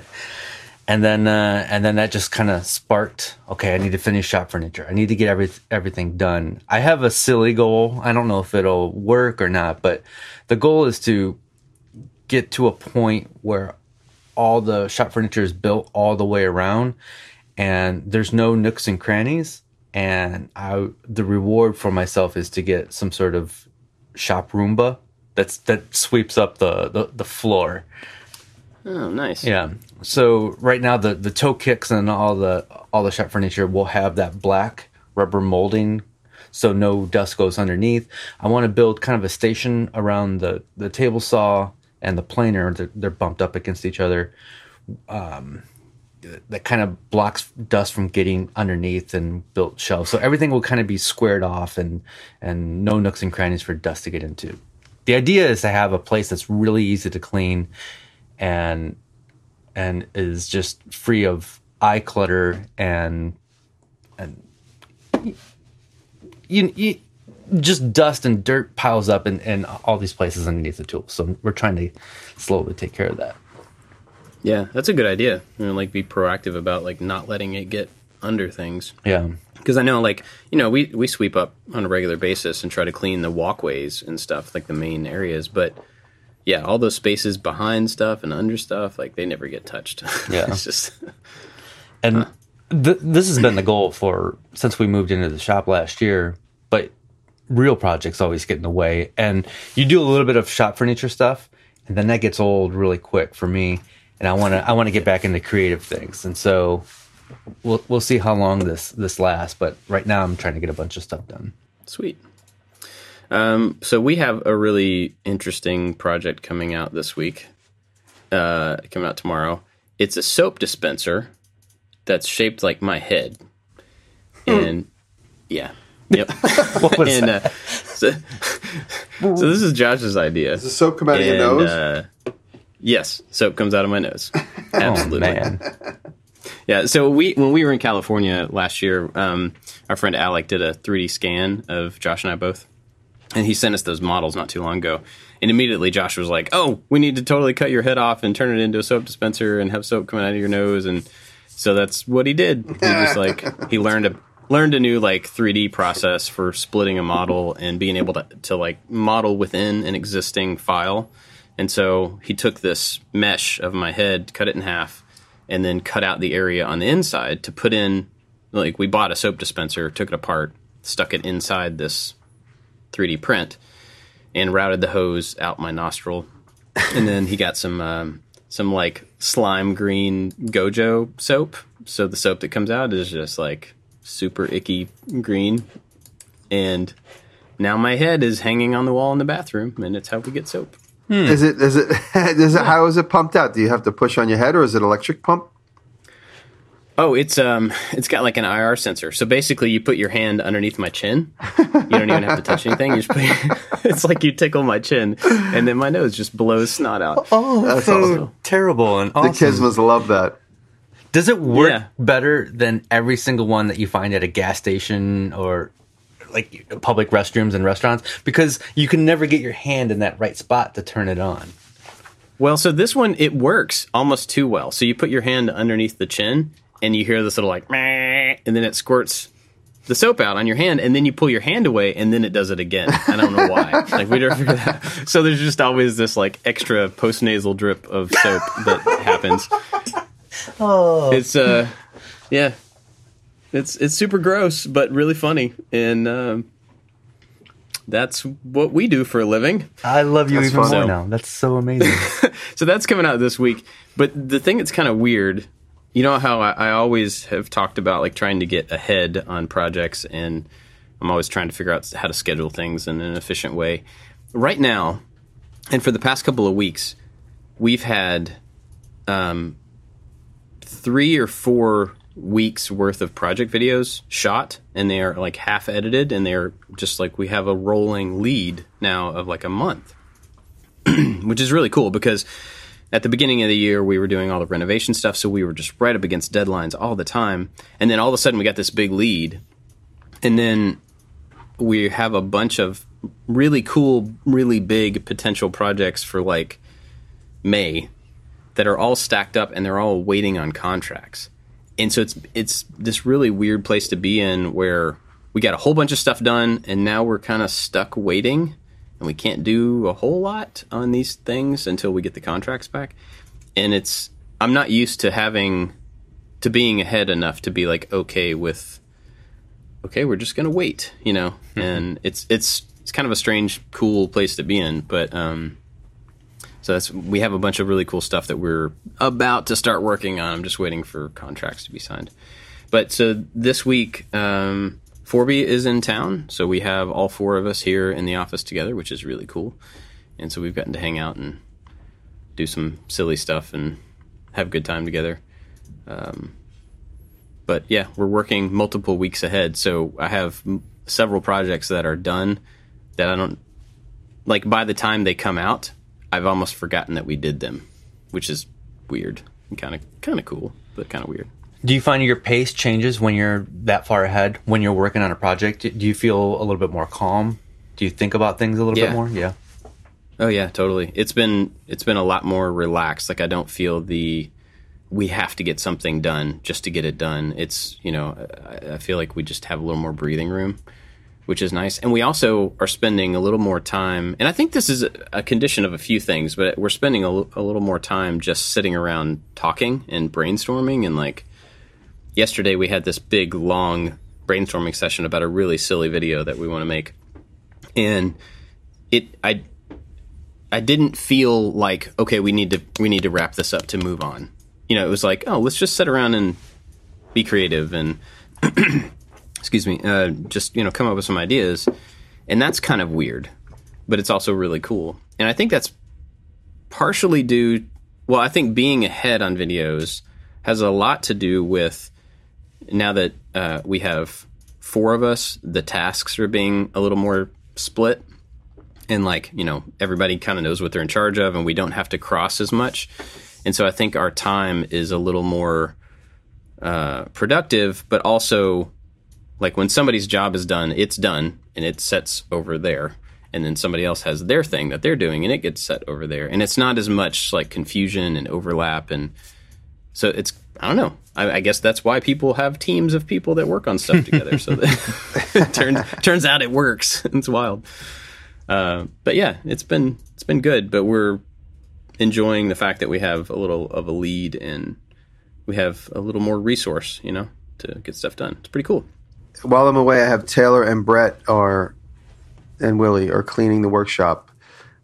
And then, uh, and then that just kind of sparked. Okay, I need to finish shop furniture. I need to get every, everything done. I have a silly goal. I don't know if it'll work or not, but the goal is to get to a point where all the shop furniture is built all the way around and there's no nooks and crannies and I the reward for myself is to get some sort of shop Roomba that's that sweeps up the the, the floor. Oh, nice. Yeah. So right now the the toe kicks and all the all the shop furniture will have that black rubber molding so no dust goes underneath. I want to build kind of a station around the the table saw and the planer. They're, they're bumped up against each other. Um, that kind of blocks dust from getting underneath and built shelves. So everything will kind of be squared off and and no nooks and crannies for dust to get into. The idea is to have a place that's really easy to clean and and is just free of eye clutter and and you, you just dust and dirt piles up in, in all these places underneath the tools. So we're trying to slowly take care of that. Yeah, that's a good idea. You know, like be proactive about like not letting it get under things. Yeah. Because I know, like you know, we we sweep up on a regular basis and try to clean the walkways and stuff, like the main areas. But yeah, all those spaces behind stuff and under stuff, like they never get touched. Yeah. it's just And uh. th- this has been the goal for since we moved into the shop last year. Real projects always get in the way, and you do a little bit of shop furniture stuff, and then that gets old really quick for me. And I want to I want to get back into creative things, and so we'll we'll see how long this this lasts. But right now, I'm trying to get a bunch of stuff done. Sweet. Um, so we have a really interesting project coming out this week. Uh, coming out tomorrow. It's a soap dispenser that's shaped like my head, and yeah, yep. What was and that? uh, so, so this is Josh's idea. Does the soap come out of your nose? Uh, yes, soap comes out of my nose. Absolutely. Oh, man. Yeah. So we when we were in California last year, um, our friend Alec did a 3D scan of Josh and I both, and he sent us those models not too long ago. And immediately Josh was like, "Oh, we need to totally cut your head off and turn it into a soap dispenser and have soap coming out of your nose." And so that's what he did. He just like he learned a learned a new like 3D process for splitting a model and being able to to like model within an existing file. And so he took this mesh of my head, cut it in half, and then cut out the area on the inside to put in like we bought a soap dispenser, took it apart, stuck it inside this 3D print, and routed the hose out my nostril. and then he got some um, some like slime green Gojo soap. So the soap that comes out is just like super icky green, and now my head is hanging on the wall in the bathroom, and it's how we get soap. Is it? Is it? Is it? How is it pumped out? Do you have to push on your head, or is it electric pump? Oh, it's um, it's got like an IR sensor. So basically, you put your hand underneath my chin. You don't even have to touch anything. You just put, it's like you tickle my chin, and then my nose just blows snot out. Oh, That's so awesome. terrible and The kids must love that. Does it work Yeah. better than every single one that you find at a gas station or like public restrooms and restaurants? Because you can never get your hand in that right spot to turn it on. Well, so this one it works almost too well. So you put your hand underneath the chin, and you hear this little like, and then it squirts the soap out on your hand, and then you pull your hand away, and then it does it again. I don't know why. like we never figured that. out. So there's just always this like extra post nasal drip of soap that happens. Oh, it's uh, yeah, it's it's super gross, but really funny, and um, that's what we do for a living. I love you That's even fun. more So- now. That's so amazing. So that's coming out this week. But the thing that's kind of weird, you know how I, I always have talked about like trying to get ahead on projects, and I'm always trying to figure out how to schedule things in an efficient way. Right now, and for the past couple of weeks, we've had um, three or four weeks worth of project videos shot and they are like half edited and they're just like we have a rolling lead now of like a month. Which is really cool because at the beginning of the year we were doing all the renovation stuff so we were just right up against deadlines all the time. And then all of a sudden we got this big lead and then we have a bunch of really cool really big potential projects for like may that are all stacked up and they're all waiting on contracts. And so it's it's this really weird place to be in where we got a whole bunch of stuff done and now we're kind of stuck waiting and we can't do a whole lot on these things until we get the contracts back. And it's i'm not used to having to being ahead enough to be like okay with okay we're just gonna wait you know? And it's it's it's kind of a strange cool place to be in but um so that's we have a bunch of really cool stuff that we're about to start working on. I'm just waiting for contracts to be signed. But so this week, um, Forby is in town, so we have all four of us here in the office together, which is really cool. And so we've gotten to hang out and do some silly stuff and have a good time together. Um, but yeah, we're working multiple weeks ahead, so I have m- several projects that are done that I don't like. By the time they come out, I've almost forgotten that we did them, which is weird and kind of kind of cool, but kind of weird. Do you find your pace changes when you're that far ahead when you're working on a project? Do you feel a little bit more calm? Do you think about things a little Yeah. bit more? Yeah. Oh yeah, totally. It's been it's been a lot more relaxed. Like I don't feel the we have to get something done just to get it done. It's you know I, I feel like we just have a little more breathing room, which is nice. And we also are spending a little more time. And I think this is a, condition of a few things, but we're spending a, l- a little more time just sitting around talking and brainstorming. And like yesterday, we had this big long brainstorming session about a really silly video that we want to make, and it I I didn't feel like okay, we need to we need to wrap this up to move on. You know, it was like, oh, let's just sit around and be creative and excuse me, uh, just you know come up with some ideas, and that's kind of weird, but it's also really cool. And I think that's partially due. Well, I think being ahead on videos has a lot to do with now that uh, we have four of us, the tasks are being a little more split. And like, you know, everybody kind of knows what they're in charge of, and we don't have to cross as much. And so I think our time is a little more uh, productive, but also like when somebody's job is done, it's done and it sets over there. And then somebody else has their thing that they're doing and it gets set over there. And it's not as much like confusion and overlap. And so it's, I don't know. I, I guess that's why people have teams of people that work on stuff together. so that it turns, turns out it works. it's wild. Uh, but yeah, it's been, it's been good, but we're enjoying the fact that we have a little of a lead and we have a little more resource, you know, to get stuff done. It's pretty cool while I'm away, I have Taylor and Brett are and Willie are cleaning the workshop,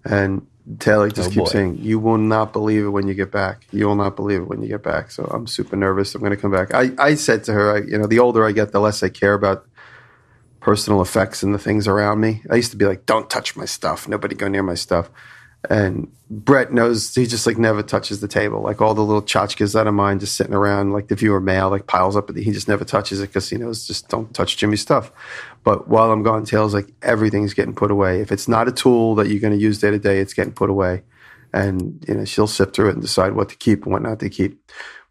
and Taylor just oh, keeps boy. saying, "You will not believe it when you get back. You will not believe it when you get back." So I'm super nervous. I'm going to come back. I, I said to her, I, you know, the older I get, the less I care about personal effects and the things around me. I used to be like, "Don't touch my stuff. Nobody go near my stuff." And Brett knows he just like never touches the table. Like all the little tchotchkes out of mine just sitting around, like the viewer mail, like piles up. He just never touches it because he knows just don't touch Jimmy's stuff. But while I'm gone, Tails like everything's getting put away. If it's not a tool that you're going to use day to day, it's getting put away. And you know she'll sift through it and decide what to keep and what not to keep.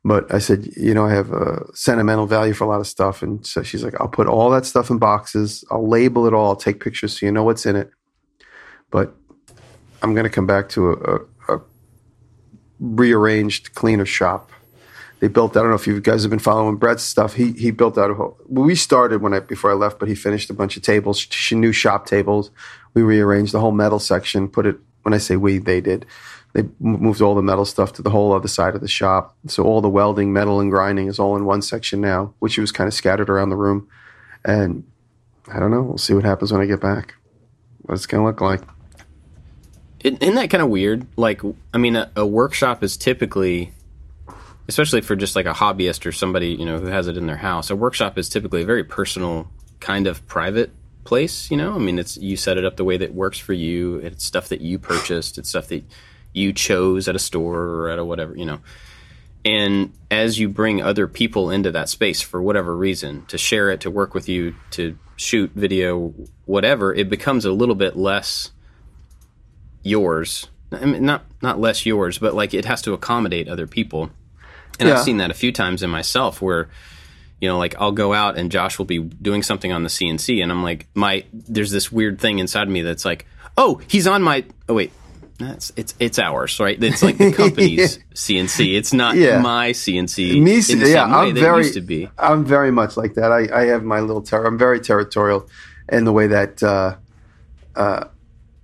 But I said, you know, I have a sentimental value for a lot of stuff, and so she's like, I'll put all that stuff in boxes. I'll label it all. I'll take pictures so you know what's in it. But I'm going to come back to a, a, a, rearranged, cleaner shop. They built. I don't know if you guys have been following Brett's stuff. He he built out a whole. We started when I before I left, but he finished a bunch of tables, new shop tables. We rearranged the whole metal section. Put it. When I say we, they did. They moved all the metal stuff to the whole other side of the shop. So all the welding, metal, and grinding is all in one section now, which was kind of scattered around the room. And I don't know. We'll see what happens when I get back. What it's going to look like. Isn't that kind of weird? Like, I mean, a, a, workshop is typically, especially for just like a hobbyist or somebody you know who has it in their house. A workshop is typically a very personal, kind of private place. You know, I mean, it's you set it up the way that works for you. It's stuff that you purchased. It's stuff that you chose at a store or at a whatever. You know, and as you bring other people into that space for whatever reason to share it, to work with you, to shoot video, whatever, it becomes a little bit less yours. I mean, not not less yours, but like it has to accommodate other people. And yeah. I've seen that a few times in myself where you know, like I'll go out and Josh will be doing something on the CNC, and I'm like, my there's this weird thing inside of me that's like, oh, he's on my. Oh wait, that's it's it's ours, right? It's like the company's CNC. It's not yeah. my CNC. Me, yeah, I'm very. I'm very much like that. I, I have my little terror. I'm very territorial in the way that uh, uh,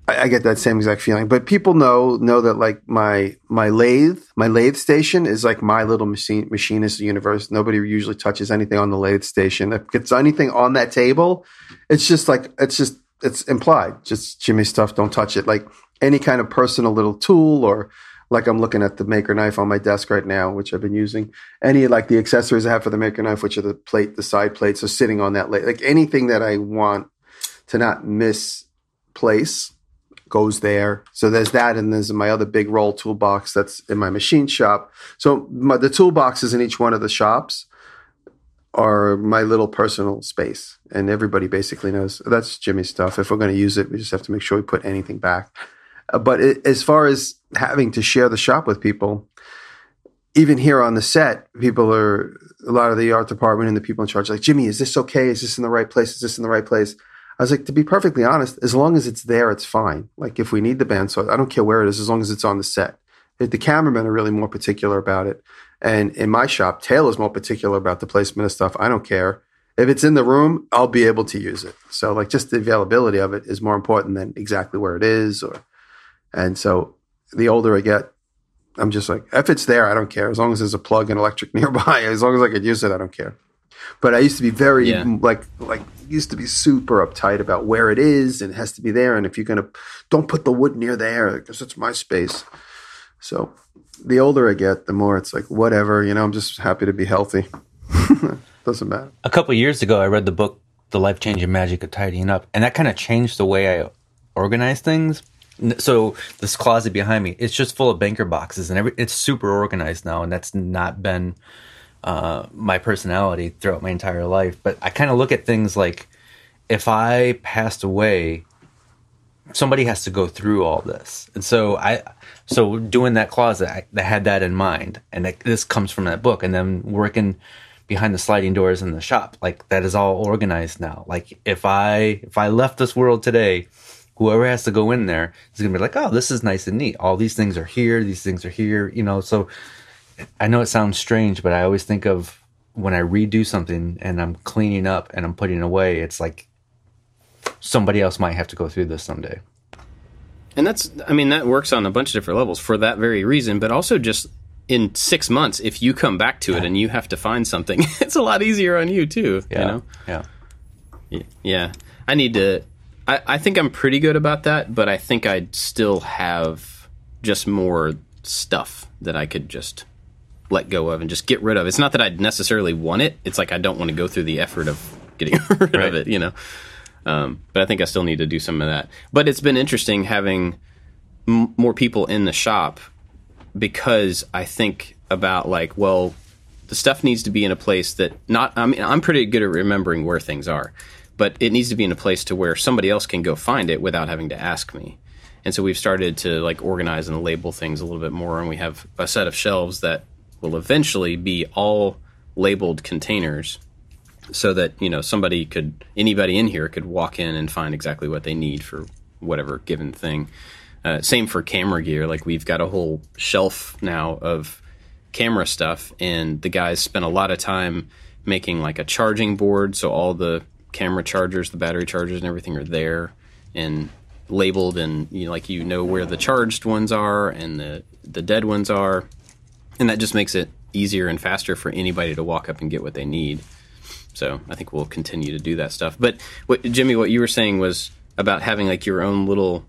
I, I, get that same exact feeling. But people know know that like my my lathe, my lathe station is like my little machine machinist universe. Nobody usually touches anything on the lathe station. If it's anything on that table, it's just like it's just it's implied. Just Jimmy stuff. Don't touch it. Like any kind of personal little tool or like I'm looking at the maker knife on my desk right now, which I've been using. Any like the accessories I have for the maker knife, which are the plate, the side plates, are sitting on that lathe. Like anything that I want to not misplace goes there. So there's that, and there's my other big roll toolbox that's in my machine shop. So my, the toolboxes in each one of the shops are my little personal space, and everybody basically knows that's Jimmy's stuff. If we're going to use it, we just have to make sure we put anything back. Uh, but it, as far as having to share the shop with people, even here on the set, people are a lot of the art department and the people in charge like Jimmy, is this okay? Is this in the right place? Is this in the right place? I was like, to be perfectly honest, as long as it's there, it's fine. Like if we need the bandsaw, I don't care where it is, as long as it's on the set. The cameramen are really more particular about it. And in my shop, Taylor's more particular about the placement of stuff. I don't care. If it's in the room, I'll be able to use it. So like just the availability of it is more important than exactly where it is or and so the older I get, I'm just like, if it's there, I don't care. As long as there's a plug and electric nearby, as long as I could use it, I don't care. But I used to be very yeah. like like used to be super uptight about where it is and it has to be there. And if you're gonna don't put the wood near there because it's my space. So the older I get, the more it's like whatever. You know, I'm just happy to be healthy. Doesn't matter. a couple years ago, I read the book "The Life Changing Magic of Tidying Up," and that kind of changed the way I organize things. So this closet behind me, it's just full of banker boxes, and every, it's super organized now, and that's not been uh, my personality throughout my entire life. But I kind of look at things like if I passed away, somebody has to go through all this, and so I, so doing that closet, I, I had that in mind, and that, this comes from that book, and then working behind the sliding doors in the shop, like that is all organized now. Like if I if I left this world today, whoever has to go in there is gonna be like, oh, this is nice and neat. All these things are here, these things are here, you know. So I know it sounds strange, but I always think of when I redo something and I'm cleaning up and I'm putting away, it's like somebody else might have to go through this someday. And that's, I mean, that works on a bunch of different levels for that very reason, but also just in six months, if you come back to it and you have to find something, it's a lot easier on you too. Yeah. You know? Yeah. Yeah. I need to, I, I think I'm pretty good about that, but I think I'd still have just more stuff that I could just let go of and just get rid of. It's not that I'd necessarily want it. It's like I don't want to go through the effort of getting rid Right. of it, you know? Um, but I think I still need to do some of that. But it's been interesting having m- more people in the shop because I think about like, well, the stuff needs to be in a place that not. I mean, I'm pretty good at remembering where things are, but it needs to be in a place to where somebody else can go find it without having to ask me. And so we've started to like organize and label things a little bit more, and we have a set of shelves that will eventually be all labeled containers so that you know somebody could anybody in here could walk in and find exactly what they need for whatever given thing. Uh, same for camera gear. Like we've got a whole shelf now of camera stuff and the guys spent a lot of time making like a charging board so all the camera chargers the battery chargers and everything are there and labeled and you know, like you know where the charged ones are and the the dead ones are and that just makes it easier and faster for anybody to walk up and get what they need so I think we'll continue to do that stuff. But what, Jimmy, what you were saying was about having like your own little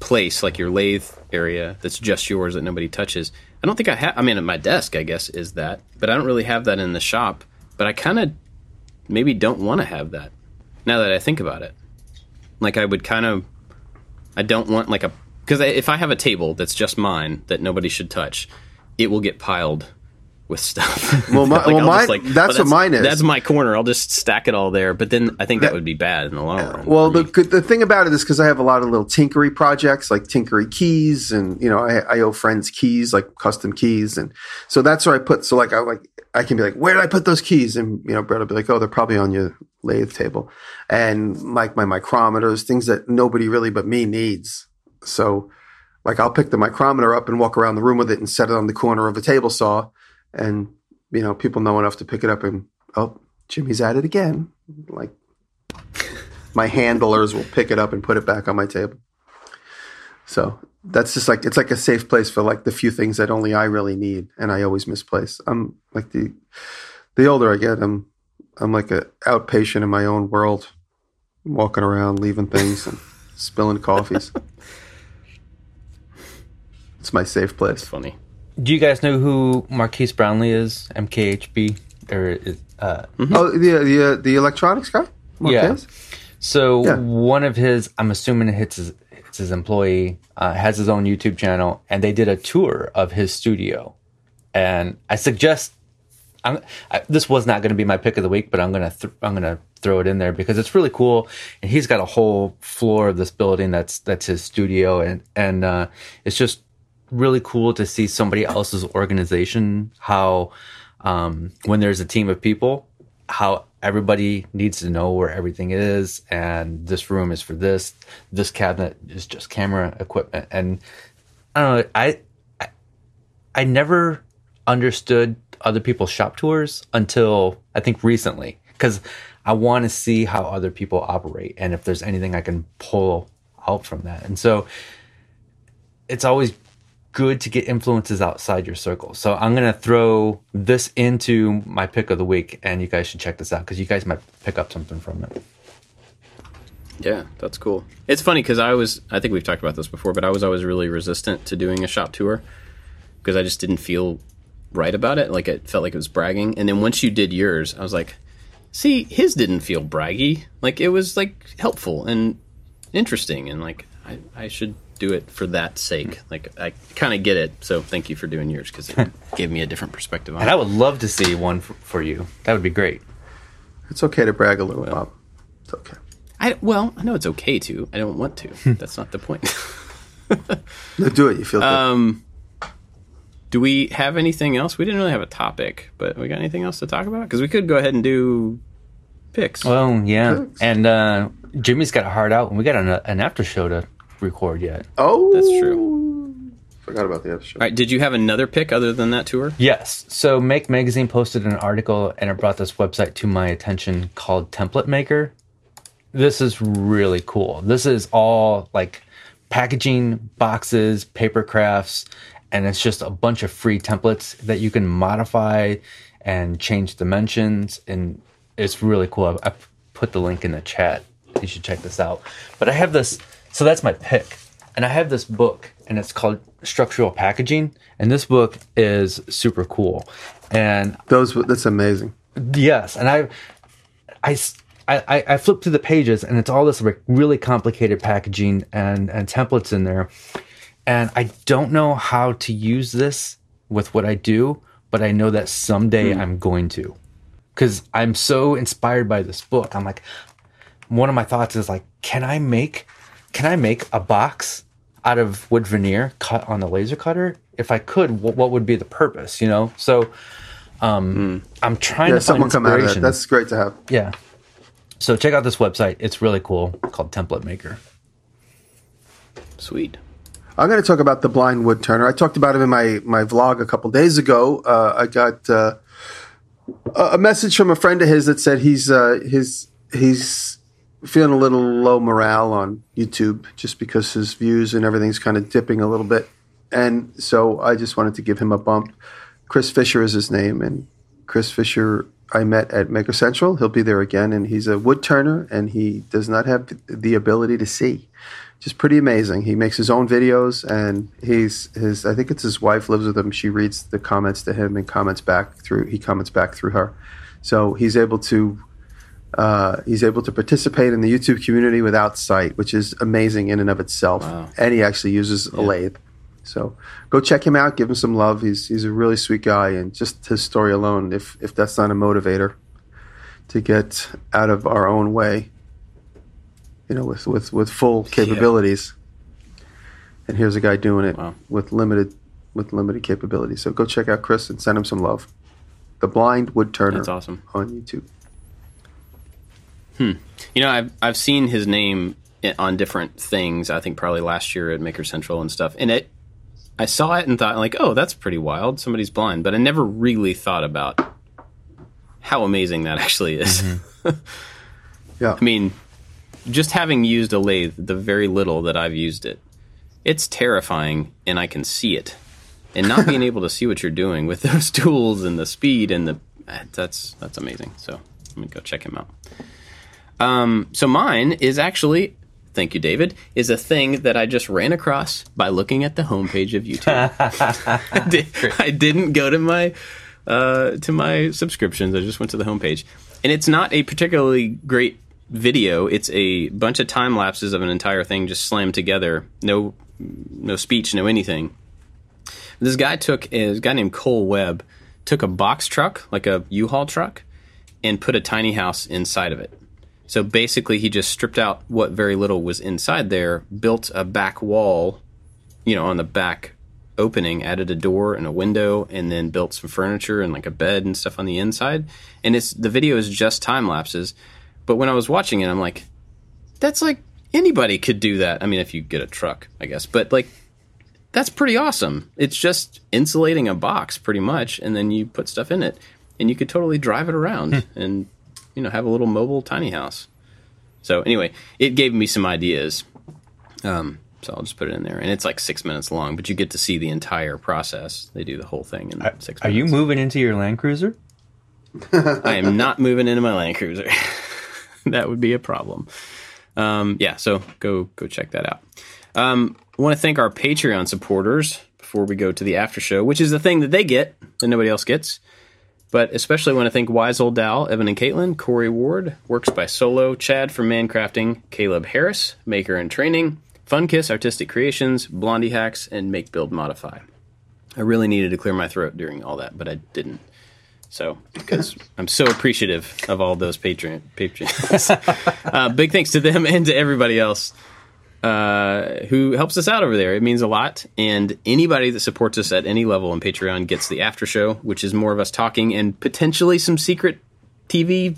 place, like your lathe area that's just yours that nobody touches. I don't think I have. I mean, at my desk, I guess is that, but I don't really have that in the shop. But I kind of maybe don't want to have that now that I think about it. Like I would kind of, I don't want like a because if I have a table that's just mine that nobody should touch, it will get piled with stuff. Well, my- Like, well, I'll just, mine- that's oh, what mine is. That's my corner. I'll just stack it all there. But then I think that, would be bad in the long run. Well, the the thing about it is because I have a lot of little tinkery projects, like tinkery keys, and you know, I, I owe friends keys, like custom keys, and so that's where I put. So like, I like, I can be like, where did I put those keys? And you know, Brett will be like, oh, they're probably on your lathe table, and like my micrometers, things that nobody really but me needs. So, like, I'll pick the micrometer up and walk around the room with it and set it on the corner of a table saw, and you know, people know enough to pick it up and oh, Jimmy's at it again, like my handlers will pick it up and put it back on my table. So that's just like it's like a safe place for like the few things that only I really need, and I always misplace. I'm like the the older I get, I'm I'm like a outpatient in my own world, walking around, leaving things and spilling coffees. It's my safe place. it's funny. Do you guys know who Marques Brownlee is? MKHB or is- uh, Oh, the the the electronics guy. Yeah. So Yeah. one of his, I'm assuming it's his, it's his employee, uh, has his own YouTube channel, and they did a tour of his studio. And I suggest, I'm, I, this was not going to be my pick of the week, but I'm gonna th- I'm gonna throw it in there because it's really cool. And he's got a whole floor of this building that's that's his studio, and and uh, it's just really cool to see somebody else's organization. How um, when there's a team of people, how everybody needs to know where everything is and this room is for this this cabinet is just camera equipment and i don't know i i, I never understood other people's shop tours until i think recently because i want to see how other people operate and if there's anything i can pull out from that and so it's always good to get influences outside your circle. So I'm going to throw this into my pick of the week, and you guys should check this out because you guys might pick up something from it. Yeah, that's cool. It's funny because I was, I think we've talked about this before, but I was always really resistant to doing a shop tour because I just didn't feel right about it. Like it felt like it was bragging. And then once you did yours, I was like, see, his didn't feel braggy. Like it was like helpful and interesting, and like I, I should do it for that sake. Like I kind of get it. So thank you for doing yours because it gave me a different perspective on And it. I would love to see one for, for you. That would be great. It's okay to brag a little, Bob. It's okay. I, well, I know it's okay to. I don't want to. That's not the point. No, do it. You feel good. Um, do we have anything else? We didn't really have a topic, but we got anything else to talk about? Because we could go ahead and do picks. Well, yeah. Thanks. And uh, Jimmy's got a heart out, and we got an, an after show to record yet. oh, that's true. Forgot about the episode. All right. Did you have another pick other than that tour? Yes. So Make Magazine posted an article and it brought this website to my attention called Template Maker. This is really cool. This is all like packaging, boxes, paper crafts, and it's just a bunch of free templates that you can modify and change dimensions. And it's really cool. I, I put the link in the chat. You should check this out. But I have this, so that's my pick. And I have this book, and it's called Structural Packaging. And this book is super cool. And Those. That's amazing. Yes, and I, I. I, I flip through the pages, and it's all this like really complicated packaging and and templates in there, and I don't know how to use this with what I do, but I know that someday hmm. I'm going to, because I'm so inspired by this book. I'm like, one of my thoughts is like, can I make, can I make a box out of wood veneer cut on the laser cutter? If I could, what, what would be the purpose? You know, so. Um, I'm trying Yeah, to find someone come out of that. That's great to have. Yeah. So check out this website. It's really cool. Called Template Maker. Sweet. I'm going to talk about the blind wood turner. I talked about him in my my vlog a couple days ago. Uh, I got uh, a a message from a friend of his that said he's uh, his he's feeling a little low morale on YouTube just because his views and everything's kind of dipping a little bit. And so I just wanted to give him a bump. Chris Fisher is his name, and Chris Fisher I met at Maker Central. He'll be there again, and he's a wood turner, and he does not have the ability to see just pretty amazing. He makes his own videos, and he's his. I think it's his wife lives with him. She reads the comments to him and comments back through. He comments back through her, so he's able to. Uh, he's able to participate in the YouTube community without sight, which is amazing in and of itself. Wow. And he actually uses a lathe. So go check him out. Give him some love. He's he's a really sweet guy, and just his story alone, if if that's not a motivator to get out of our own way, you know, with with with full capabilities. And here's a guy doing it Wow. with limited with limited capabilities. So go check out Chris and send him some love. The Blind Wood Turner That's awesome. on YouTube. Hmm. You know, I've I've seen his name on different things. I think probably last year at Maker Central and stuff. And it, I saw it and thought like, oh, that's pretty wild. Somebody's blind, but I never really thought about how amazing that actually is. Mm-hmm. Yeah. I mean, just having used a lathe, the very little that I've used it, it's terrifying, and I can see it. And not being able to see what you're doing with those tools and the speed and the eh, that's that's amazing. So let me go check him out. Um, so mine is actually, thank you, David, is a thing that I just ran across by looking at the homepage of YouTube. I, did, I didn't go to my uh, to my subscriptions. I just went to the homepage, and it's not a particularly great video. It's a bunch of time lapses of an entire thing just slammed together. No, no speech, no anything. This guy took a guy named Cole Webb took a box truck, like a U-Haul truck, and put a tiny house inside of it. So basically, he just stripped out what very little was inside there, built a back wall, you know, on the back opening, added a door and a window, and then built some furniture and like a bed and stuff on the inside. And it's the video is just time lapses. But when I was watching it, I'm like, that's like anybody could do that. I mean, if you get a truck, I guess. But like, that's pretty awesome. It's just insulating a box pretty much, and then you put stuff in it, and you could totally drive it around hmm. and you know have a little mobile tiny house. So anyway, it gave me some ideas. Um, so I'll just put it in there, and it's like six minutes long, but you get to see the entire process. They do the whole thing in six. Are you moving into your Land Cruiser? I am not moving into my Land Cruiser. that would be a problem. Um, yeah, so go go check that out. Um, I want to thank our Patreon supporters before before we go to the after show, which is the thing that they get that nobody else gets. But especially want to thank Wise Old Dal, Evan and Caitlin, Corey Ward, Works by Solo, Chad from Mancrafting, Caleb Harris, Maker and Training, Fun Kiss Artistic Creations, Blondie Hacks, and Make Build Modify. I really needed to clear my throat during all that, but I didn't. So, because I'm so appreciative of all those patron patrons. uh, big thanks to them and to everybody else uh, who helps us out over there. It means a lot. And anybody that supports us at any level on Patreon gets the after show, which is more of us talking and potentially some secret TV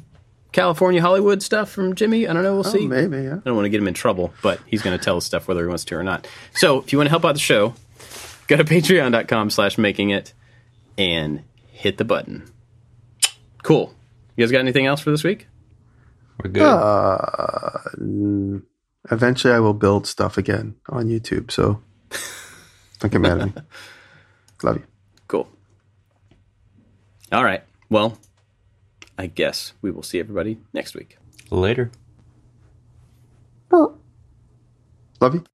California Hollywood stuff from Jimmy. I don't know. We'll see. Maybe, yeah. I don't want to get him in trouble, but he's going to tell us stuff whether he wants to or not. So if you want to help out the show, go to patreon.com slash making it and hit the button. Cool. You guys got anything else for this week? We're good. Uh, mm, eventually, I will build stuff again on YouTube. So don't get mad at me. Love you. Cool. All right. Well, I guess we will see everybody next week. Later. Love you.